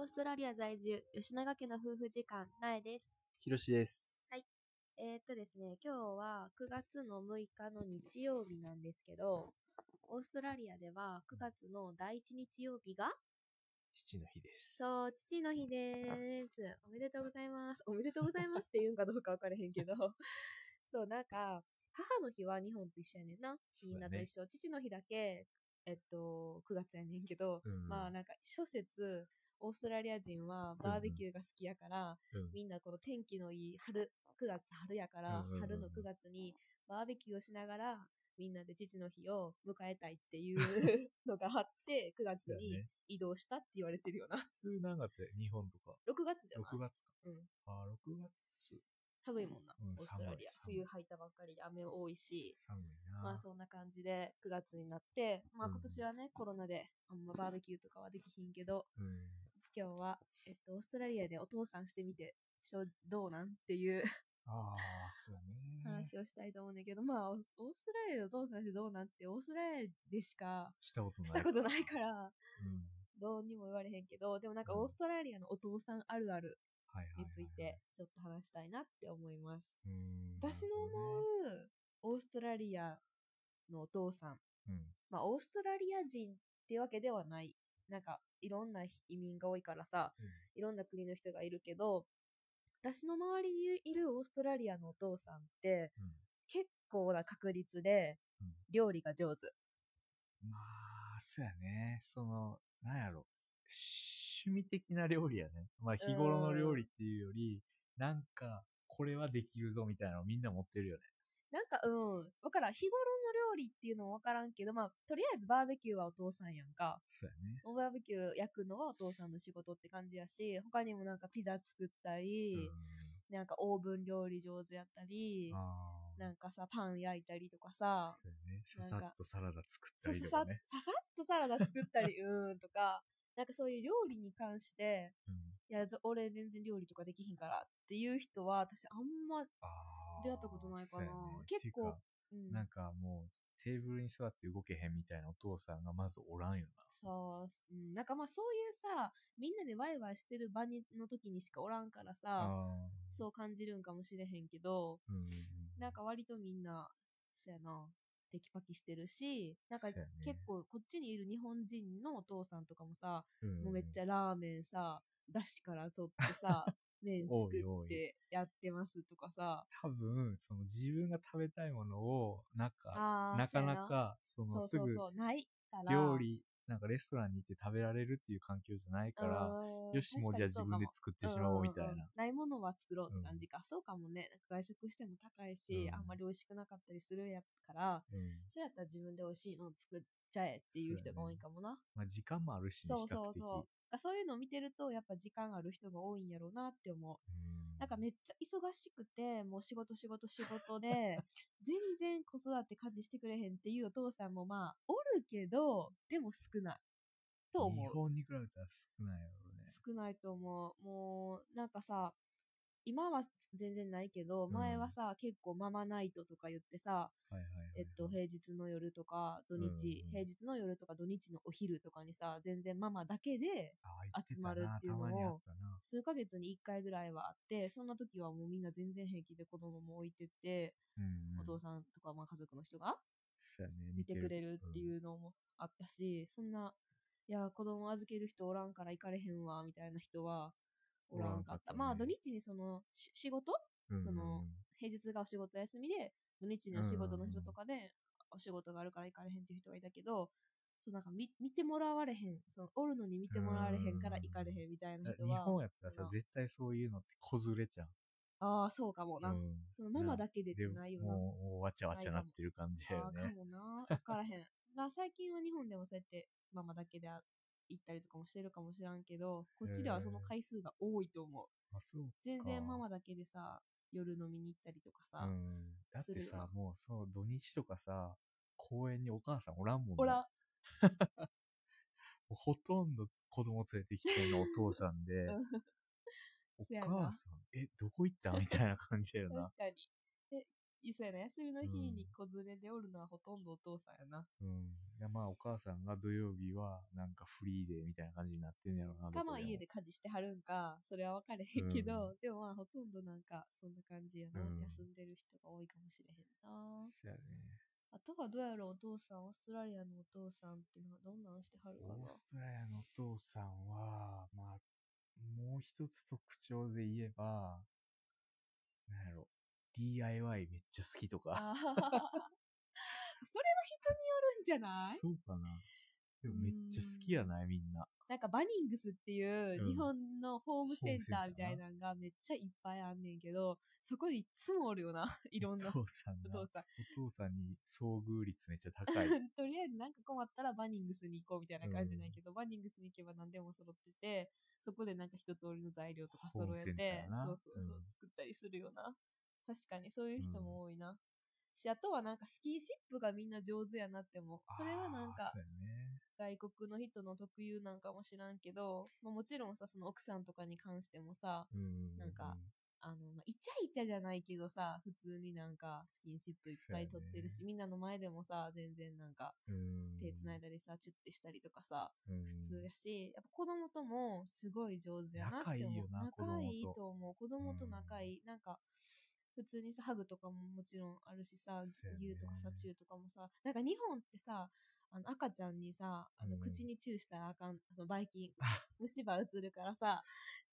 オーストラリア在住、吉永家の夫婦時間、なえです。ひろしです。えー、っとですね、今日は9月の6日の日曜日なんですけど、オーストラリアでは9月の第1日曜日が、父の日です。そう、父の日です。おめでとうございます。おめでとうございますって言うんかどうか分からへんけど、そう、なんか、母の日は日本と一緒やねんな。みんなと一緒。父の日だけ、えっと、9月やねんけど、うんまあなんか諸説オーストラリア人はバーベキューが好きやから、うんみんなこの天気のいい春9月春やから、うんうんうんうん春の9月にバーベキューをしながらみんなで父の日を迎えたいっていう のがあって9月に。移動したって言われてるよな普通何月や？日本とか。6月じゃない？6月か。うんあー、6月。寒いもんな、うんオーストラリア冬入ったばっかりで雨多いし寒いな。まあそんな感じで9月になってまあうん今年はね、コロナであんまバーベキューとかはできひんけどうん。今日は、えっと、オーストラリアでお父さんしてみて、しょどうなん？っていうああ、そうやね。話をしたいと思うんだけど、まあ、オーストラリアでお父さんしてどうなんって、オーストラリアでしかしたことない。したことないから、うん。どうにも言われへんけど、でもなんかうんオーストラリアのお父さんあるある。について、ちょっと話したいなって思います。うん。私の思う、オーストラリアのお父さん、うん。まあ、オーストラリア人っていうわけではない。なんか、いろんな移民が多いからさ、うんいろんな国の人がいるけど、私の周りにいるオーストラリアのお父さんって、うん結構な確率でうん料理が上手。まあ、そうやね。その、なんやろ。趣味的な料理やね。まあ、日頃の料理っていうより、なんか、これはできるぞみたいなのをみんな持ってるよね。なんか、うん、わからん。日頃理っていうのもわからんけど、まあ、とりあえずバーベキューはお父さんやんか。そうやね。バーベキュー焼くのはお父さんの仕事って感じやし、他にもなんかピザ作ったり、なんかオーブン料理上手やったり。なんかさ、パン焼いたりとかさ、そうやね。ささっとサラダ作ったさささりとかね。ささっとサラダ作ったり、うーんとか、なんかそういう料理に関して、うん。いや、ず俺全然料理とかできひんからっていう人は、私あんま。出会ったことないかなね結構うん、なんかもう、テーブルに座って動けへんみたいなお父さんがまずおらんよな。そう、うん、なんかまあそういうさ、みんなでワイワイしてる場にの時にしかおらんからさ、あそう感じるんかもしれへんけど、うん。なんか割とみんな、そうやな、テキパキしてるし、なんか結構こっちにいる日本人のお父さんとかもさ、うんもうめっちゃラーメンさ、だしから取ってさ、麺作ってやってますとかさ、多分、その自分が食べたいものを、なんか、なかなか、そのすぐ。料理、なんかレストランに行って食べられるっていう環境じゃないから、うんよし、もうじゃあ自分で作ってしまおうみたいんんんな。ないものは作ろうって感じか。そうかもね。外食しても高いし、うんあんまり美味しくなかったりするやから、うん。そうやったら自分で美味しいのを作っちゃえっていう人が多いかもな。まあ時間もあるしね、そう。そうそう。そういうのを見てると、やっぱ時間ある人が多いんやろうなって思う。うんなんかめっちゃ忙しくて、もう仕事仕事仕事で、全然子育て家事してくれへんっていうお父さんもまあ、おるけど、でも少ない。と思う。日本に比べたら少ないやろうね。少ないと思う。もう、なんかさ、今は全然ないけど、ん前はさ、結構ママナイトとか言ってさ。えっと、平日の夜とか、土日、平日の夜とか土日のお昼とかにさ、全然ママだけで、集まるっていうのを。数ヶ月に1回ぐらいはあって、そんな時はもうみんな全然平気で子供も置いてって、お父さんとかまあ家族の人が見てくれるっていうのもあったし、そんな、いや、子供預ける人おらんから行かれへんわ、みたいな人はおらんかった。まあ土日にその、し仕事？うんその平日がお仕事休みで、土日にお仕事の人とかで、お仕事があるから行かれへんっていう人がいたけど、そうなんか見見てもらわれへん、そのおるのに見てもらわれへんから行かれへんみたいな日人は、本やったらさう、ん絶対そういうのってこずれちゃう。ああ、そうかもな。うんそのママだけでってでないよな。もう、わちゃわちゃなってる感じだよああ、かね。もな。わからへん。な最近は日本でもそうやってママだけであ行ったりとかもしてるかもしらんけど、こっちではその回数が多いと思う。あ、そうか。全然ママだけでさ、夜飲みに行ったりとかさ、うん。だってさ、もうそう、土日とかさ、公園にお母さんおらんもんほら、もうほとんど子供連れてきてんのお父さんで、お母さん、え、どこ行った？みたいな感じだよな確。かに。で、いそうやな。休みの日うんに子連れでおるのはほとんどお父さんやな。うん。でまあ、お母さんが土曜日は、なんかフリーデーみたいな感じになってんやろな。かまあ家で家事してはるんか、それは分かれへんけど、でもまあほとんどなんかそんな感じやな。うん休んでる人が多いかもしれへんな。そやね。あとはどうやろうお父さん、オーストラリアのお父さんっていうのはどんなんしてはるかなオーストラリアのお父さんは、まあ、もう一つ特徴で言えば、なんやろ、DIY めっちゃ好きとか。それは人によるんじゃない？そうかな。でもめっちゃ好きやないみんな。なんかバニングスっていううん日本のホームセンターみたいホなのがめっちゃいっぱいあんねんけど、そこでいっつもおるよな。いろんなお父さんお父さん。父さんに遭遇率めっちゃ高い。とりあえずなんか困ったらバニングスに行こうみたいな感じなんやけど、バニングスに行けば何でも揃ってて、そこでなんか一通りの材料とか揃えてそうそうそう、うん作ったりするよな。確かにそういう人も多いな。し、あとはなんかスキーシップがみんな上手やなって思う。それはなんか。外国の人の特有なんかもしらんけど、まあ、もちろんさ、その奥さんとかに関してもさ。なんかあの、まあ、イチャイチャじゃないけどさ、普通になんかスキンシップいっぱい取ってるし、ねみんなの前でもさ、全然なんかうん、手繋いだりさ、チュッてしたりとかさ、うん普通やし、やっぱ子供ともすごい上手やなって思う。仲いいと思う。子供と仲いい。なんか、普通にさ、ハグとかももちろんあるしさ、牛とかさ、チューとかもさ、なんか日本ってさ、あの赤ちゃんにさ、あのうん。口にチューしたらあかん、そのばい菌、虫歯移るからさ、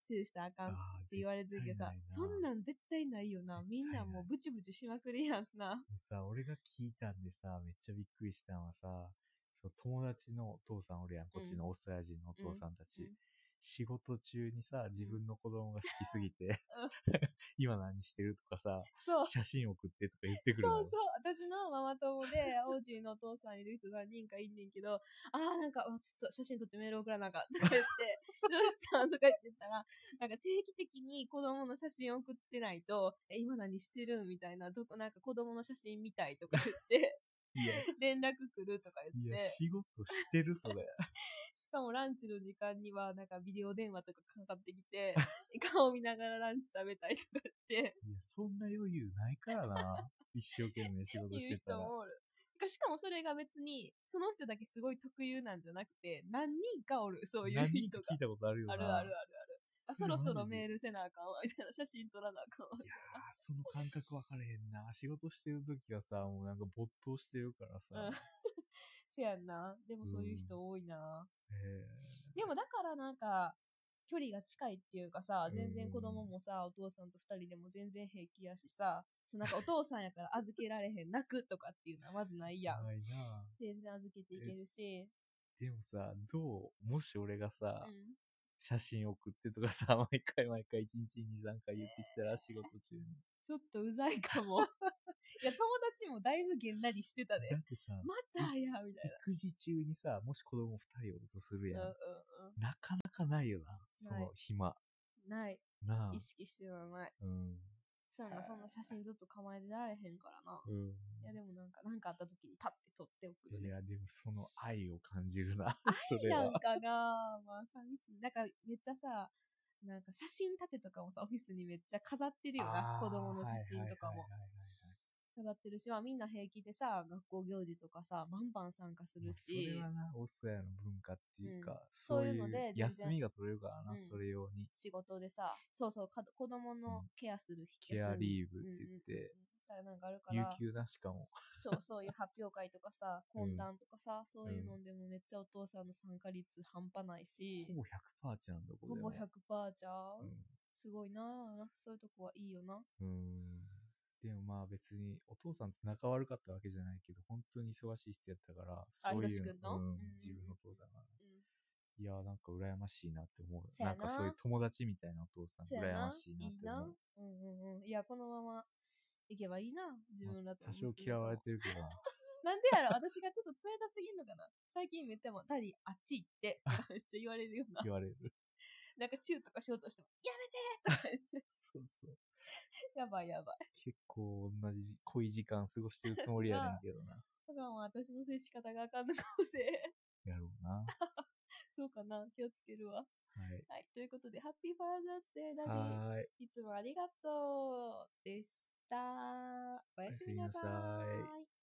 チューしたらあかんって言われてるけどさそんなん絶対ないよな。みんなもうブチブチしまくりやんな。さ、俺が聞いたんでさ、めっちゃびっくりしたのはさ、そう友達のお父さんおるやん、こっちのオーストラリア人のお父さんたち。うんうん仕事中にさ、自分の子供が好きすぎて、うん。今何してるとかさ、そう。写真送ってとか言ってくるの。そうそう。私のママ友で、オージーのお父さんいる人何人かいんねんけど、あーなんか、あちょっと写真撮ってメール送らなあかんとか言って、どうしたん？とか言ってたら、なんか定期的に子供の写真送ってないと、え、今何してるん？みたいな、どこ、なんか子供の写真見たいとか言って、連絡来るとか言って、仕事してる、それ。しかもランチの時間には、なんかビデオ電話とかかかってきて、顔見ながらランチ食べたいとか言って、いや、そんな余裕ないからな。一生懸命仕事してたら。しかもそれが別に、その人だけすごい特有なんじゃなくて、何人かおる、そういう何人人がか聞い。たことあるよな。あるあるあるある。あそろそろメール。ルせなあかんわ、みたいな。写真撮らなあかんわ。いやー、その感覚分かれへんな。仕事してる時はさ、もうなんか没頭してるからさ。うん せやんな。でもそういう人多いな。へでもだからなんか、距離が近いっていうかさ、全うん然子供もさ、お父さんと二人でも全然平気やしさ、そうなんかお父さんやから預けられへん、泣くとかっていうのはまずないーやん。ないな。全然預けていけるし、でもさ、どう？もし俺がさ、うん。写真送ってとかさ、毎回毎回1日に2、3回言ってきたら仕事中に。ちょっとうざいかも。いや、友達もだいぶげんなりしてたでだ。ってさ、またや、みたい育児中にさ、もし子供2人おるとするやん。な。うんうんうん。なかなかないよな、その暇。ない。なあ意。識してはない。うん。そんな、そんな写真ずっと構えてられへんからな。うん。いや、でもなんか、なんかあった時にパッて撮って送るね。いや、でもその愛を感じるな、それはなん。かなまあ、寂しい。なんか、めっちゃさ、なんか写真立てとかもさ、オフィスにめっちゃ飾ってるよな。子供の写真とかもはいはいはいはい飾ってるし、まあみんな平気でさ、学校行事とかさ、バンバン参加するまあそれし、はな、オーストラリアの文化っていうか、うん。そういそうので休みが取れるからな、うんそれ用に。仕事でさ、そうそう、か子供のケアする日ケアリーブって言って、うんうんなのがあるか有ら、給なしかも。そう、そういう発表会とかさ、うん。懇談とかさ、そういうのでもめっちゃお父さんの参加率半端ないし。ほ、ぼ100%ちゃうんだ、これほぼ100%ちゃう、うん。すごいなぁ。そういうとこはいいよな。うん。でもまあ別に、お父さんと仲悪かったわけじゃないけど、本当に忙しい人やったから、そういうの？うんうん自分のお父さんが。うん。いや、なんか羨ましいなって思う。ななんかそういう友達みたいなお父さん、羨ましいなっいいなて思う。。うんうんうん。いや、このままいけばいいな。自分らと。多少嫌われてるけどな。なんでやろ私がちょっと冷たすぎんのかな最近めっちゃもう、 Daddy、あっち行って、めっちゃ言われるような。言われる。なんかチューとかしようとしても、やめてとか言って、そうそう。やばいやばい。結構同じ濃い時間過ごしてるつもりやねんけどな。だからもう私の接し方があかんのかもしれん。やろうな。そうかな気をつけるわ。はい。はい。ということで、 Happy Father's Day Daddy。はーい。いつもありがとうです。た。おやすみなさい。